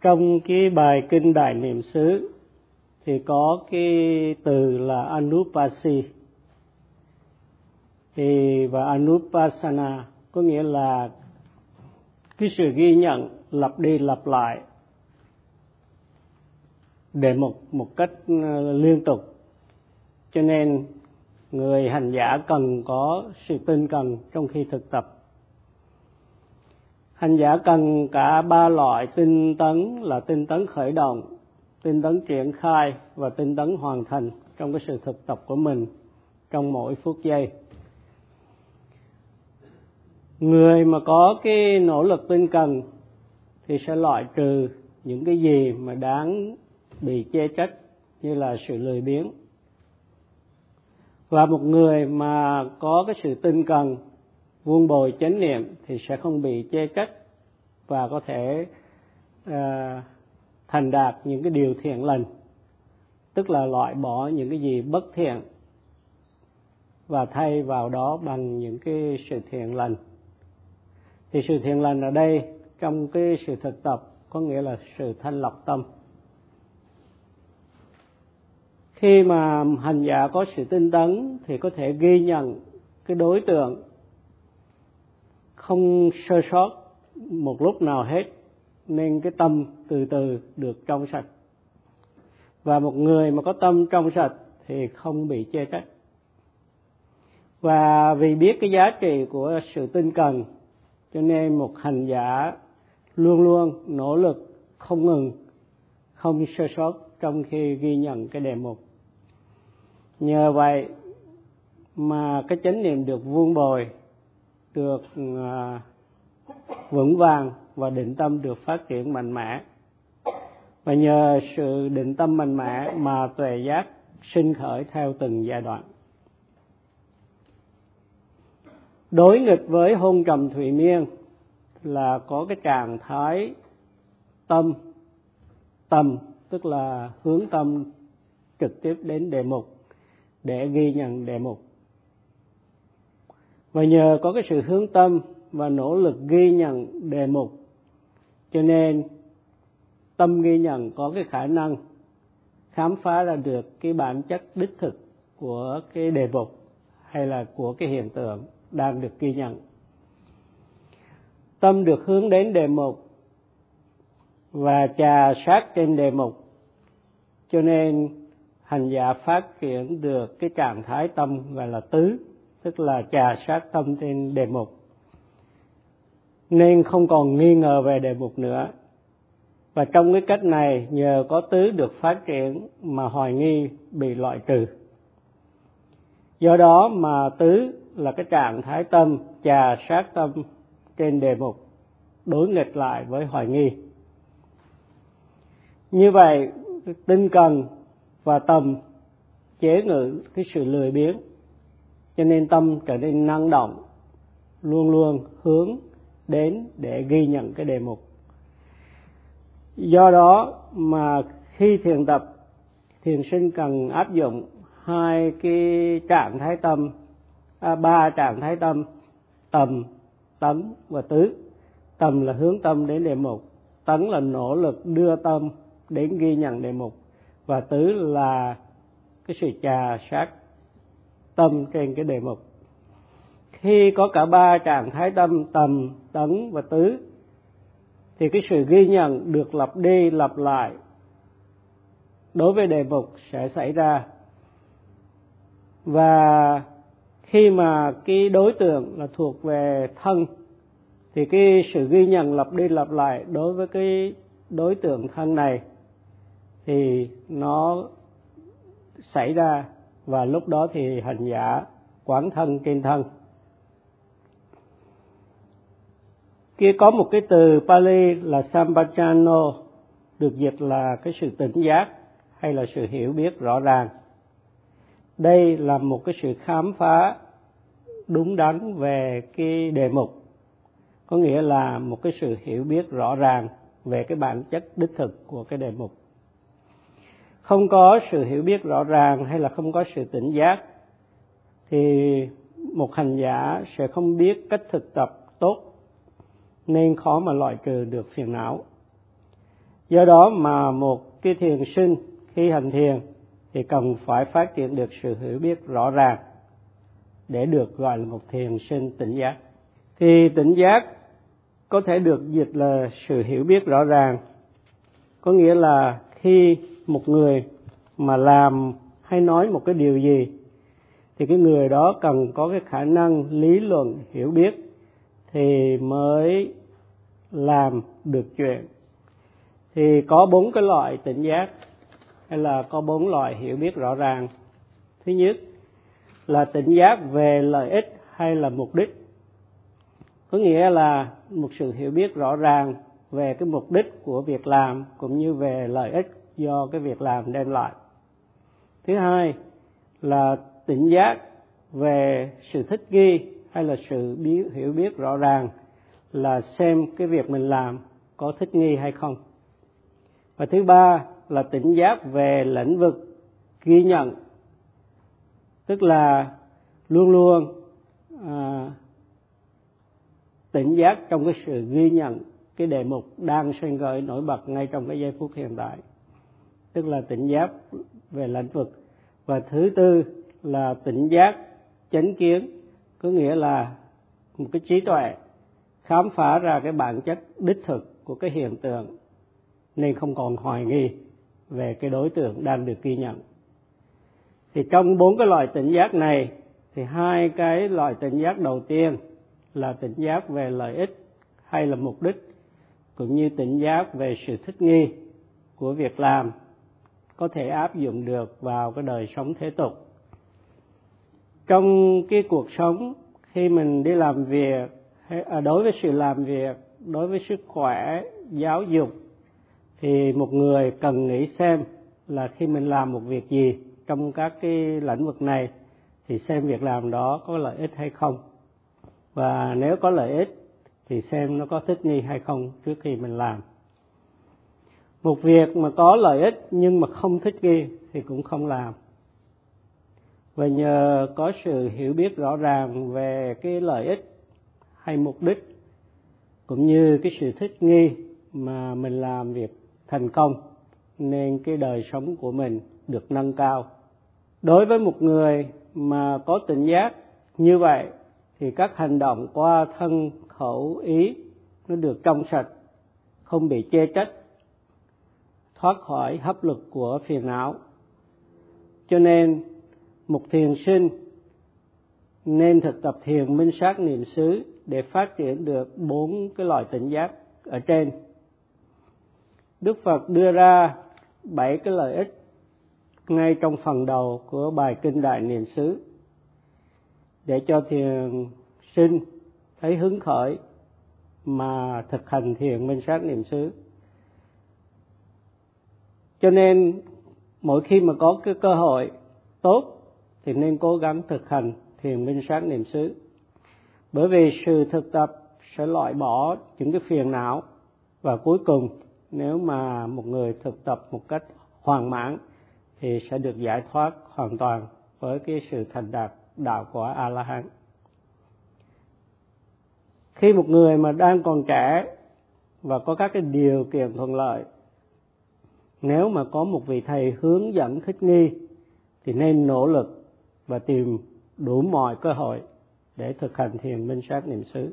trong cái bài kinh đại niệm xứ thì có cái từ là anupasi. Thì và anupasana có nghĩa là cái sự ghi nhận lặp đi lặp lại để một một cách ờ, liên tục. Cho nên người hành giả cần có sự tinh cần trong khi thực tập hành giả cần cả ba loại tinh tấn là tinh tấn khởi động, tinh tấn triển khai và tinh tấn hoàn thành trong cái sự thực tập của mình trong mỗi phút giây. Người mà có cái nỗ lực tinh cần thì sẽ loại trừ những cái gì mà đáng bị chê trách, như là sự lười biếng. Và một người mà có cái sự tinh cần vuông bồi chánh niệm thì sẽ không bị che cách và có thể uh, thành đạt những cái điều thiện lành tức là loại bỏ những cái gì bất thiện và thay vào đó bằng những cái sự thiện lành. Thì sự thiện lành ở đây trong cái sự thực tập có nghĩa là sự thanh lọc tâm. Khi mà hành giả có sự tinh tấn thì có thể ghi nhận cái đối tượng không sơ sót một lúc nào hết, nên cái tâm từ từ được trong sạch. Và một người mà có tâm trong sạch thì không bị chê trách và vì biết cái giá trị của sự tinh cần, cho nên một hành giả luôn luôn nỗ lực không ngừng, không sơ sót trong khi ghi nhận cái đề mục. Nhờ vậy mà cái chánh niệm được vuông bồi được à, vững vàng và định tâm được phát triển mạnh mẽ. Và nhờ sự định tâm mạnh mẽ mà tuệ giác sinh khởi theo từng giai đoạn. Đối nghịch với hôn trầm thủy miên là có cái trạng thái tâm tâm tức là hướng tâm trực tiếp đến đề mục, để ghi nhận đề mục và nhờ có cái sự hướng tâm và nỗ lực ghi nhận đề mục, cho nên tâm ghi nhận có cái khả năng khám phá ra được cái bản chất đích thực của cái đề mục hay là của cái hiện tượng đang được ghi nhận. Tâm được hướng đến đề mục và trà sát trên đề mục, cho nên hành giả phát triển được cái trạng thái tâm gọi là tứ tức là trà sát tâm trên đề mục. Nên không còn nghi ngờ về đề mục nữa. Và trong cái cách này, nhờ có tứ được phát triển mà hoài nghi bị loại trừ. Do đó mà tứ là cái trạng thái tâm, trà sát tâm trên đề mục, đối nghịch lại với hoài nghi. Như vậy, tinh cần và tâm chế ngự cái sự lười biếng cho nên tâm trở nên năng động luôn luôn hướng đến để ghi nhận cái đề mục. Do đó mà khi thiền tập thiền sinh cần áp dụng hai cái trạng thái tâm à, ba trạng thái tâm tầm tấn và tứ. Tầm là hướng tâm đến đề mục tấn là nỗ lực đưa tâm đến ghi nhận đề mục và tứ là cái sự trà sát tâm trên cái đề mục. Khi có cả ba trạng thái tâm, tầm, tấn và tứ, thì cái sự ghi nhận được lặp đi lặp lại đối với đề mục sẽ xảy ra. Và khi mà cái đối tượng là thuộc về thân, thì cái sự ghi nhận lặp đi lặp lại đối với cái đối tượng thân này thì nó xảy ra và lúc đó thì hành giả quán thân kiên thân. Kia có một cái từ Pali là Sampajano được dịch là cái sự tỉnh giác hay là sự hiểu biết rõ ràng. Đây là một cái sự khám phá đúng đắn về cái đề mục, có nghĩa là một cái sự hiểu biết rõ ràng về cái bản chất đích thực của cái đề mục không có sự hiểu biết rõ ràng hay là không có sự tỉnh giác, thì một hành giả sẽ không biết cách thực tập tốt, nên khó mà loại trừ được phiền não. Do đó mà một cái thiền sinh khi hành thiền thì cần phải phát triển được sự hiểu biết rõ ràng để được gọi là một thiền sinh tỉnh giác. Thì tỉnh giác có thể được dịch là sự hiểu biết rõ ràng, có nghĩa là khi một người mà làm hay nói một cái điều gì, thì cái người đó cần có cái khả năng lý luận, hiểu biết, thì mới làm được chuyện. Thì có bốn cái loại tỉnh giác, hay là có bốn loại hiểu biết rõ ràng. Thứ nhất là tỉnh giác về lợi ích hay là mục đích. Có nghĩa là một sự hiểu biết rõ ràng về cái mục đích của việc làm cũng như về lợi ích do cái việc làm đem lại. Thứ hai là tỉnh giác về sự thích nghi hay là sự hiểu biết rõ ràng là xem cái việc mình làm có thích nghi hay không. Và thứ ba là tỉnh giác về lĩnh vực ghi nhận tức là luôn luôn à, tỉnh giác trong cái sự ghi nhận cái đề mục đang sinh gợi nổi bật ngay trong cái giây phút hiện tại tức là tỉnh giác về lãnh vực. Và thứ tư là tỉnh giác chánh kiến, có nghĩa là một cái trí tuệ, khám phá ra cái bản chất đích thực của cái hiện tượng, nên không còn hoài nghi về cái đối tượng đang được ghi nhận. Thì trong bốn cái loại tỉnh giác này, thì hai cái loại tỉnh giác đầu tiên là tỉnh giác về lợi ích hay là mục đích, cũng như tỉnh giác về sự thích nghi của việc làm có thể áp dụng được vào cái đời sống thế tục. Trong cái cuộc sống, khi mình đi làm việc à, đối với sự làm việc, đối với sức khỏe, giáo dục, thì một người cần nghĩ xem là khi mình làm một việc gì trong các cái lĩnh vực này, thì xem việc làm đó có lợi ích hay không. Và nếu có lợi ích, thì xem nó có thích nghi hay không trước khi mình làm một việc mà có lợi ích nhưng mà không thích nghi thì cũng không làm. Và nhờ có sự hiểu biết rõ ràng về cái lợi ích hay mục đích, cũng như cái sự thích nghi mà mình làm việc thành công, nên cái đời sống của mình được nâng cao. Đối với một người mà có tỉnh giác như vậy, thì các hành động qua thân, khẩu, ý nó được trong sạch, không bị chê trách thoát khỏi hấp lực của phiền não. Cho nên, một thiền sinh nên thực tập thiền minh sát niệm xứ để phát triển được bốn cái loại tỉnh giác ở trên. Đức phật đưa ra bảy cái lợi ích ngay trong phần đầu của bài kinh đại niệm xứ để cho thiền sinh thấy hứng khởi mà thực hành thiền minh sát niệm xứ cho nên mỗi khi mà có cái cơ hội tốt thì nên cố gắng thực hành thiền minh sát niệm xứ. Bởi vì sự thực tập sẽ loại bỏ những cái phiền não. Và cuối cùng, nếu mà một người thực tập một cách hoàn mãn thì sẽ được giải thoát hoàn toàn với cái sự thành đạt đạo của a la hán khi một người mà đang còn trẻ và có các cái điều kiện thuận lợi nếu mà có một vị thầy hướng dẫn thích nghi, thì nên nỗ lực và tìm đủ mọi cơ hội để thực hành thiền minh sát niệm xứ.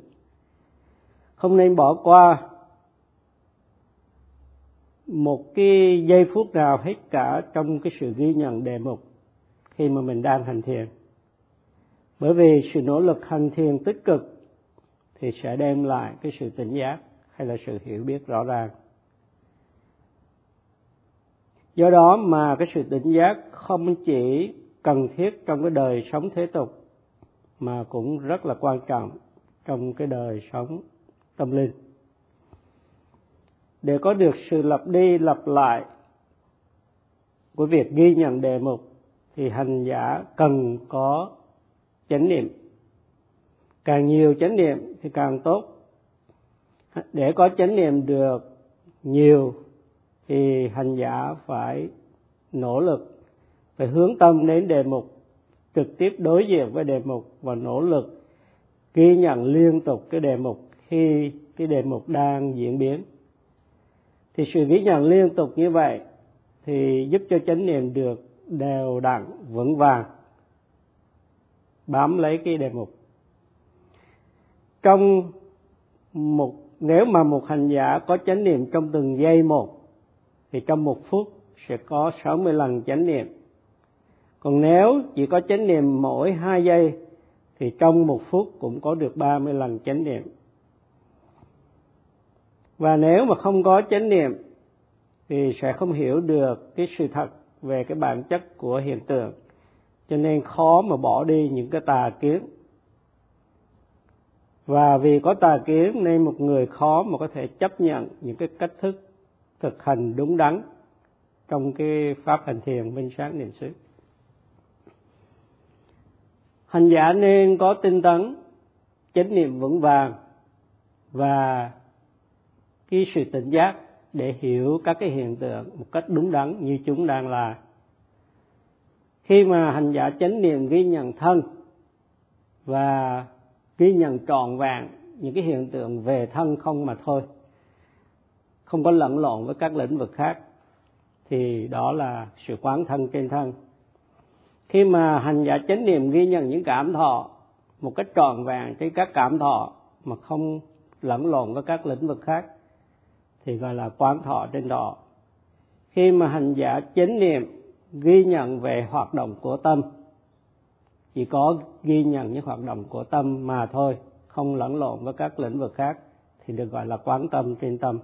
Không nên bỏ qua một cái giây phút nào hết cả trong cái sự ghi nhận đề mục khi mà mình đang hành thiền. Bởi vì sự nỗ lực hành thiền tích cực thì sẽ đem lại cái sự tỉnh giác hay là sự hiểu biết rõ ràng do đó mà cái sự tỉnh giác không chỉ cần thiết trong cái đời sống thế tục, mà cũng rất là quan trọng trong cái đời sống tâm linh. Để có được sự lặp đi lặp lại của việc ghi nhận đề mục, thì hành giả cần có chánh niệm. Càng nhiều chánh niệm thì càng tốt. Để có chánh niệm được nhiều thì hành giả phải nỗ lực, phải hướng tâm đến đề mục, trực tiếp đối diện với đề mục và nỗ lực ghi nhận liên tục cái đề mục khi cái đề mục đang diễn biến. Thì sự ghi nhận liên tục như vậy thì giúp cho chánh niệm được đều đặn, vững vàng, bám lấy cái đề mục. Trong một, nếu mà một hành giả có chánh niệm trong từng giây một thì trong một phút sẽ có 60 lần chánh niệm. Còn nếu chỉ có chánh niệm mỗi hai giây, thì trong một phút cũng có được 30 lần chánh niệm. Và nếu mà không có chánh niệm, thì sẽ không hiểu được cái sự thật về cái bản chất của hiện tượng. Cho nên khó mà bỏ đi những cái tà kiến. Và vì có tà kiến, nên một người khó mà có thể chấp nhận những cái cách thức thực hành đúng đắn trong cái pháp hành thiền minh sáng niệm xứ. Hành giả nên có tinh tấn, chánh niệm vững vàng và cái sự tỉnh giác để hiểu các cái hiện tượng một cách đúng đắn như chúng đang là. Khi mà hành giả chánh niệm ghi nhận thân và ghi nhận trọn vẹn những cái hiện tượng về thân không mà thôi không có lẫn lộn với các lĩnh vực khác, thì đó là sự quán thân trên thân. Khi mà hành giả chánh niệm ghi nhận những cảm thọ một cách tròn vẹn trên các cảm thọ mà không lẫn lộn với các lĩnh vực khác thì gọi là quán thọ trên thọ khi mà hành giả chánh niệm ghi nhận về hoạt động của tâm, chỉ có ghi nhận những hoạt động của tâm mà thôi, không lẫn lộn với các lĩnh vực khác thì được gọi là quán tâm trên tâm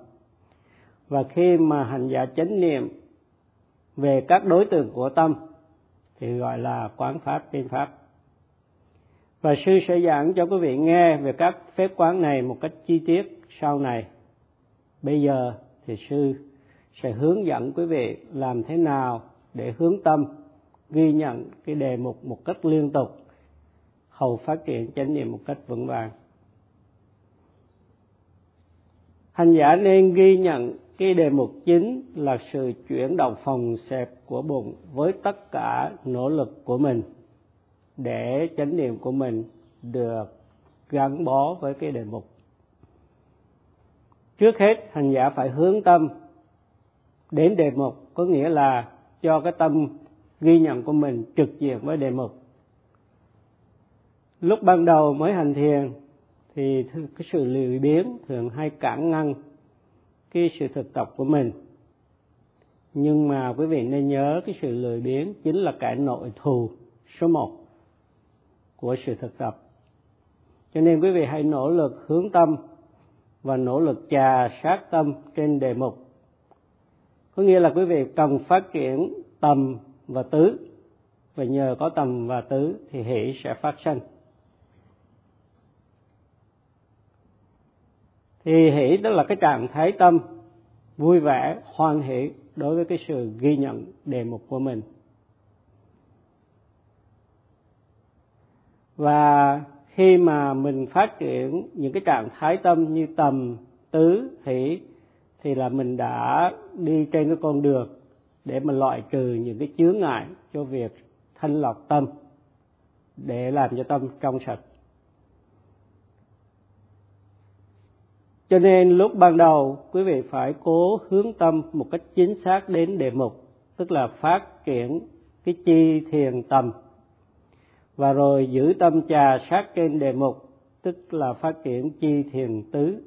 và khi mà hành giả chánh niệm về các đối tượng của tâm, thì gọi là quán pháp, tiên pháp. Và sư sẽ giảng cho quý vị nghe về các phép quán này một cách chi tiết sau này. Bây giờ thì sư sẽ hướng dẫn quý vị làm thế nào để hướng tâm, ghi nhận cái đề mục một cách liên tục, hầu phát triển chánh niệm một cách vững vàng. Hành giả nên ghi nhận cái đề mục chính là sự chuyển động phòng xẹp của bụng với tất cả nỗ lực của mình để chánh niệm của mình được gắn bó với cái đề mục. Trước hết, hành giả phải hướng tâm đến đề mục, có nghĩa là cho cái tâm ghi nhận của mình trực diện với đề mục. Lúc ban đầu mới hành thiền thì cái sự lười biếng thường hay cản ngăn cái sự thực tập của mình. Nhưng mà quý vị nên nhớ cái sự lười biếng chính là cái nội thù số một của sự thực tập. Cho nên quý vị hãy nỗ lực hướng tâm và nỗ lực trà sát tâm trên đề mục. Có nghĩa là quý vị cần phát triển tầm và tứ. Và nhờ có tầm và tứ thì hỷ sẽ phát sinh. Thì hỷ đó là cái trạng thái tâm vui vẻ, hoan hỷ đối với cái sự ghi nhận đề mục của mình. Và khi mà mình phát triển những cái trạng thái tâm như tầm, tứ, hỷ thì là mình đã đi trên cái con đường để mà loại trừ những cái chướng ngại cho việc thanh lọc tâm để làm cho tâm trong sạch. Cho nên lúc ban đầu, quý vị phải cố hướng tâm một cách chính xác đến đề mục, tức là phát triển cái chi thiền tâm. Và rồi giữ tâm trà sát trên đề mục, tức là phát triển chi thiền tứ.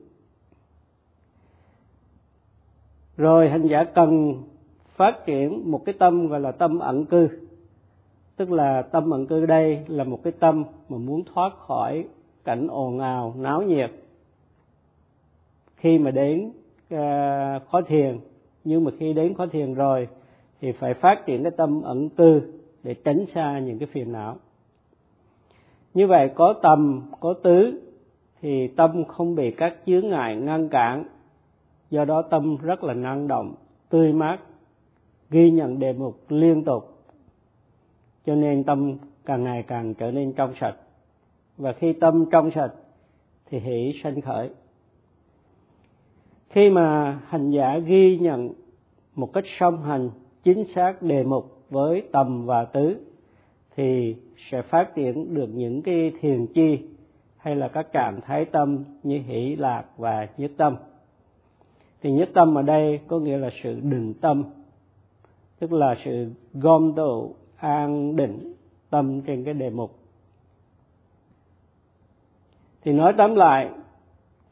Rồi hành giả cần phát triển một cái tâm gọi là tâm ẩn cư. Tức là tâm ẩn cư đây là một cái tâm mà muốn thoát khỏi cảnh ồn ào, náo nhiệt khi mà đến uh, khó thiền nhưng mà khi đến khó thiền rồi thì phải phát triển cái tâm ẩn tư để tránh xa những cái phiền não. Như vậy có tầm có tứ thì tâm không bị các chướng ngại ngăn cản. Do đó tâm rất là năng động tươi mát ghi nhận đề mục liên tục. Cho nên tâm càng ngày càng trở nên trong sạch. Và khi tâm trong sạch thì hỷ sanh khởi khi mà hành giả ghi nhận một cách song hành, chính xác đề mục với tầm và tứ, thì sẽ phát triển được những cái thiền chi hay là các trạng thái tâm như hỷ, lạc và nhất tâm. Thì nhất tâm ở đây có nghĩa là sự định tâm, tức là sự gom tụ, an định tâm trên cái đề mục. Thì nói tóm lại,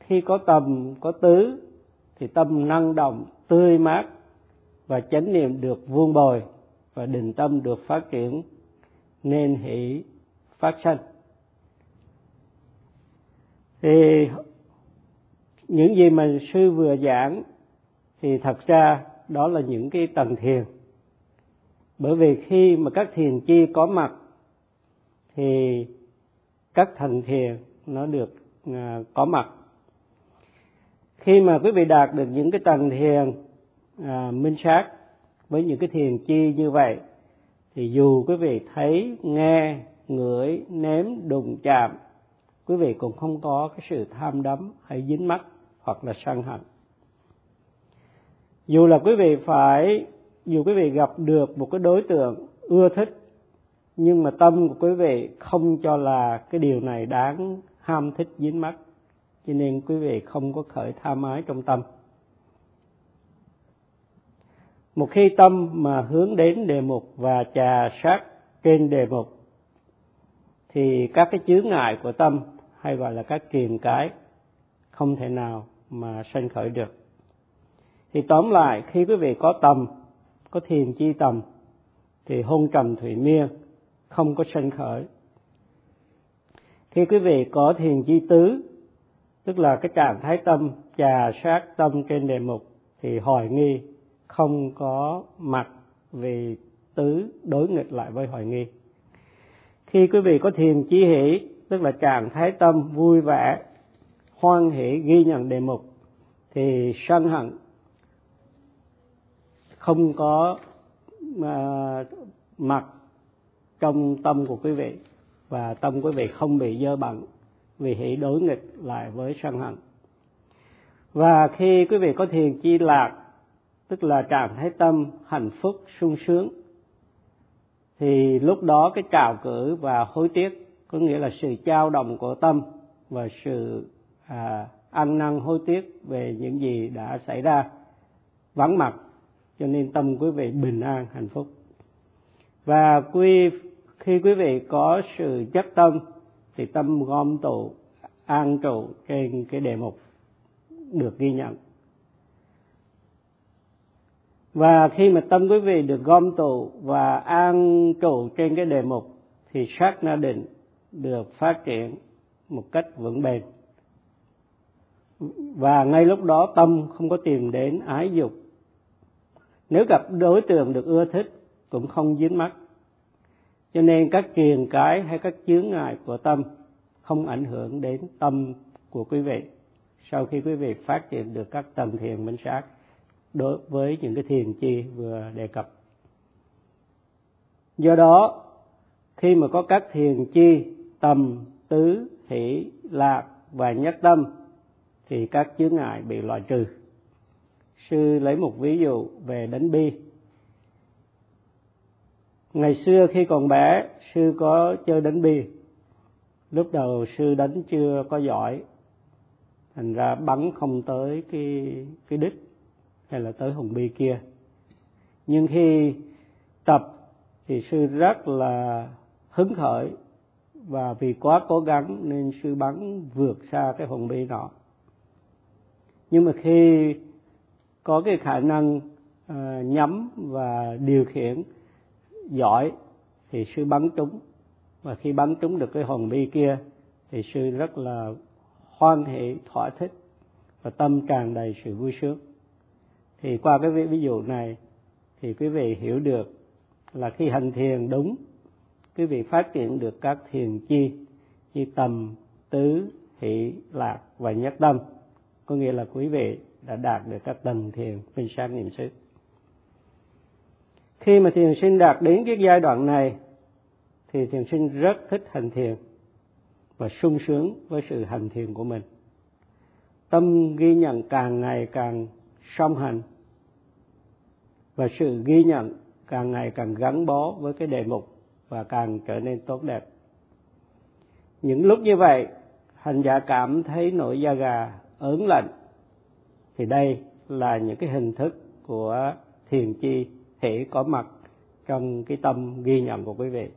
khi có tầm, có tứ thì tâm năng động, tươi mát và chánh niệm được vuông bồi và định tâm được phát triển, nên hỷ phát sanh. Thì những gì mà sư vừa giảng thì thật ra đó là những cái tầng thiền. Bởi vì khi mà các thiền chi có mặt thì các thành thiền nó được à, có mặt khi mà quý vị đạt được những cái tầng thiền à, minh sát với những cái thiền chi như vậy thì dù quý vị thấy nghe ngửi nếm đụng chạm quý vị cũng không có cái sự tham đắm hay dính mắc hoặc là sân hận. Dù là quý vị phải dù quý vị gặp được một cái đối tượng ưa thích nhưng mà tâm của quý vị không cho là cái điều này đáng ham thích dính mắc cho nên quý vị không có khởi tha mái trong tâm. Một khi tâm mà hướng đến đề mục và trà sát trên đề mục, thì các cái chướng ngại của tâm hay gọi là các kiềm cái không thể nào mà sanh khởi được. Thì tóm lại, khi quý vị có tầm có thiền chi tầm thì hôn trầm thủy miên không có sanh khởi. Khi quý vị có thiền chi tứ tức là cái trạng thái tâm trà sát tâm trên đề mục thì hoài nghi không có mặt vì tứ đối nghịch lại với hoài nghi. Khi quý vị có thiền chí hỷ tức là trạng thái tâm vui vẻ hoan hỷ ghi nhận đề mục thì sân hận. Không có uh, mặt trong tâm của quý vị và tâm quý vị không bị dơ bẩn vì hỷ đối nghịch lại với sân hận. Và khi quý vị có thiền chi lạc tức là trạng thái tâm hạnh phúc sung sướng thì lúc đó cái trào cử và hối tiếc có nghĩa là sự trao động của tâm và sự à, ăn năn hối tiếc về những gì đã xảy ra vắng mặt cho nên tâm quý vị bình an hạnh phúc. Và quy khi quý vị có sự chất tâm thì tâm gom tụ, an trụ trên cái đề mục được ghi nhận. Và khi mà tâm quý vị được gom tụ và an trụ trên cái đề mục, thì sát na định được phát triển một cách vững bền. Và ngay lúc đó tâm không có tìm đến ái dục. Nếu gặp đối tượng được ưa thích, cũng không dính mắc cho nên các kiền cái hay các chướng ngại của tâm không ảnh hưởng đến tâm của quý vị. Sau khi quý vị phát triển được các tầng thiền minh sát, đối với những cái thiền chi vừa đề cập. Do đó, khi mà có các thiền chi tầm, tứ, hỷ, lạc và nhất tâm, thì các chướng ngại bị loại trừ. Sư lấy một ví dụ về đánh bi ngày xưa khi còn bé sư có chơi đánh bi lúc đầu sư đánh chưa có giỏi. Thành ra bắn không tới cái cái đích hay là tới hùng bi kia. Nhưng khi tập thì sư rất là hứng khởi và vì quá cố gắng nên sư bắn vượt xa cái hùng bi nọ. Nhưng mà khi có cái khả năng uh, nhắm và điều khiển giỏi thì sư bắn trúng. Và khi bắn trúng được cái hồn bi kia thì sư rất là hoan hỷ, thỏa thích và tâm tràn đầy sự vui sướng. Thì qua cái ví dụ này thì quý vị hiểu được là khi hành thiền đúng, quý vị phát triển được các thiền chi như tầm, tứ, hỷ, lạc và nhất tâm. Có nghĩa là quý vị đã đạt được các tầng thiền, minh sát niệm xứ khi mà thiền sinh đạt đến cái giai đoạn này, thì thiền sinh rất thích hành thiền và sung sướng với sự hành thiền của mình. Tâm ghi nhận càng ngày càng song hành và sự ghi nhận càng ngày càng gắn bó với cái đề mục và càng trở nên tốt đẹp. Những lúc như vậy, hành giả cảm thấy nổi da gà ớn lạnh. Thì đây là những cái hình thức của thiền chi thể có mặt trong cái tâm ghi nhận của quý vị.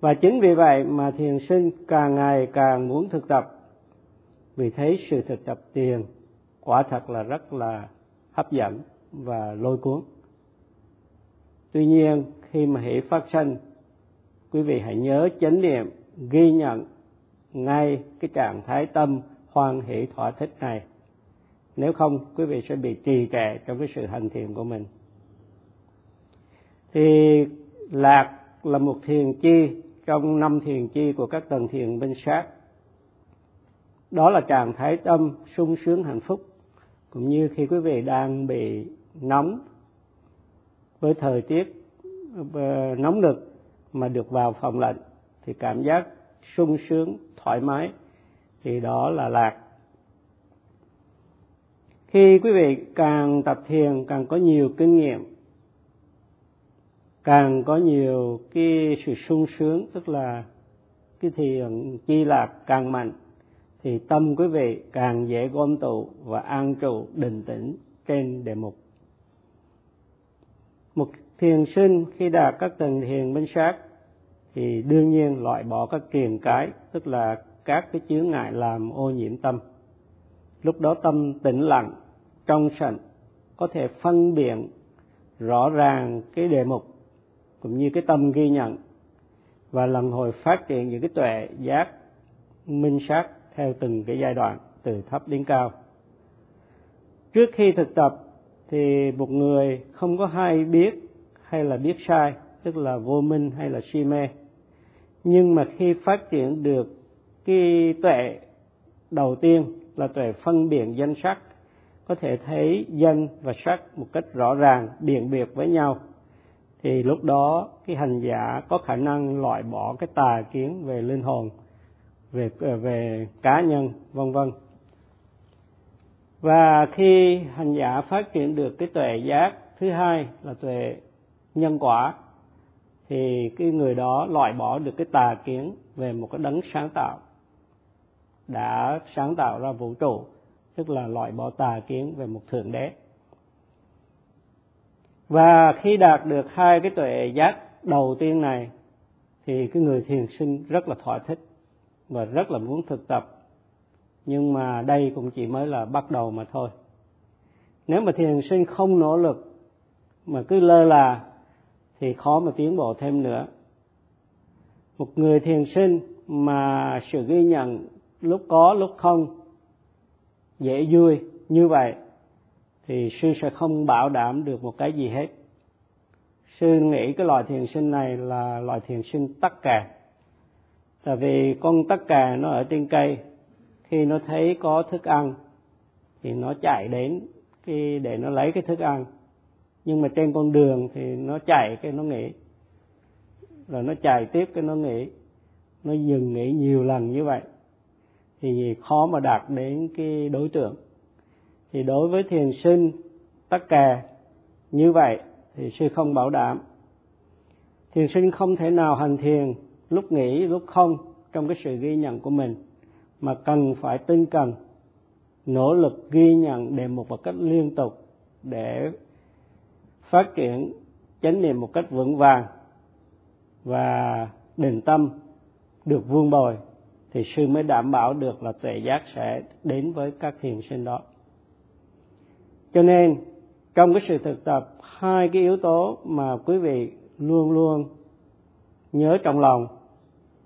Và chính vì vậy mà thiền sinh càng ngày càng muốn thực tập, vì thấy sự thực tập thiền quả thật là rất là hấp dẫn và lôi cuốn. Tuy nhiên, khi mà hệ phát sinh quý vị hãy nhớ chánh niệm ghi nhận ngay cái trạng thái tâm hoan hỷ thỏa thích này. Nếu không, quý vị sẽ bị trì trệ trong cái sự hành thiền của mình thì lạc là một thiền chi trong năm thiền chi của các tầng thiền bên sát. Đó là trạng thái tâm sung sướng hạnh phúc, cũng như khi quý vị đang bị nóng với thời tiết ờ, nóng nực mà được vào phòng lạnh, thì cảm giác sung sướng, thoải mái, thì đó là lạc. Khi quý vị càng tập thiền, càng có nhiều kinh nghiệm càng có nhiều cái sự sung sướng, tức là cái thiền chi lạc càng mạnh, thì tâm quý vị càng dễ gom tụ và an trụ định tĩnh trên đề mục một thiền sinh khi đạt các tầng thiền minh sát, thì đương nhiên loại bỏ các kiền cái, tức là các cái chướng ngại làm ô nhiễm tâm. Lúc đó tâm tĩnh lặng, trong sạch, có thể phân biệt rõ ràng cái đề mục cũng như cái tâm ghi nhận và lần hồi phát triển những cái tuệ giác minh sát theo từng cái giai đoạn từ thấp đến cao. Trước khi thực tập thì một người không có hay biết hay là biết sai, tức là vô minh hay là si mê. Nhưng mà khi phát triển được cái tuệ đầu tiên là tuệ phân biệt danh sắc, có thể thấy danh và sắc một cách rõ ràng, biện biệt với nhau thì lúc đó cái hành giả có khả năng loại bỏ cái tà kiến về linh hồn, về ờ, về cá nhân, vân vân. Và khi hành giả phát triển được cái tuệ giác thứ hai là tuệ nhân quả, thì cái người đó loại bỏ được cái tà kiến về một cái đấng sáng tạo, đã sáng tạo ra vũ trụ, tức là loại bỏ tà kiến về một thượng đế và khi đạt được hai cái tuệ giác đầu tiên này, thì cái người thiền sinh rất là thỏa thích và rất là muốn thực tập. Nhưng mà đây cũng chỉ mới là bắt đầu mà thôi. Nếu mà thiền sinh không nỗ lực, mà cứ lơ là, thì khó mà tiến bộ thêm nữa. Một người thiền sinh mà sự ghi nhận lúc có lúc không, dễ vui như vậy thì sư sẽ không bảo đảm được một cái gì hết. Sư nghĩ cái loài thiền sinh này là loài thiền sinh tắc kè. Tại vì con tắc kè nó ở trên cây, khi nó thấy có thức ăn thì nó chạy đến cái để nó lấy cái thức ăn. Nhưng mà trên con đường thì nó chạy cái nó nghỉ. Rồi nó chạy tiếp cái nó nghỉ. Nó dừng nghỉ nhiều lần như vậy. Thì khó mà đạt đến cái đối tượng thì đối với thiền sinh tất cả như vậy thì sư không bảo đảm. Thiền sinh không thể nào hành thiền lúc nghỉ, lúc không trong cái sự ghi nhận của mình, mà cần phải tinh cần, nỗ lực ghi nhận đề mục một cách liên tục để phát triển chánh niệm một cách vững vàng và định tâm được vuông bồi, thì sư mới đảm bảo được là tuệ giác sẽ đến với các thiền sinh đó cho nên, trong cái sự thực tập, hai cái yếu tố mà quý vị luôn luôn nhớ trong lòng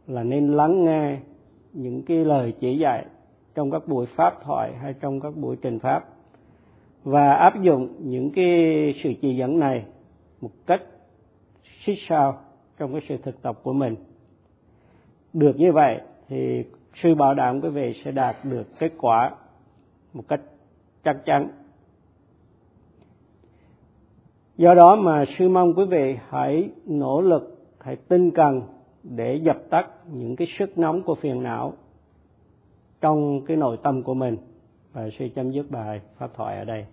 là nên lắng nghe những cái lời chỉ dạy trong các buổi pháp thoại hay trong các buổi trình pháp và áp dụng những cái sự chỉ dẫn này một cách xích sao trong cái sự thực tập của mình. Được như vậy thì sư bảo đảm quý vị sẽ đạt được kết quả một cách chắc chắn do đó mà sư mong quý vị hãy nỗ lực, hãy tinh cần để dập tắt những cái sức nóng của phiền não trong cái nội tâm của mình. Và sư chấm dứt bài pháp thoại ở đây.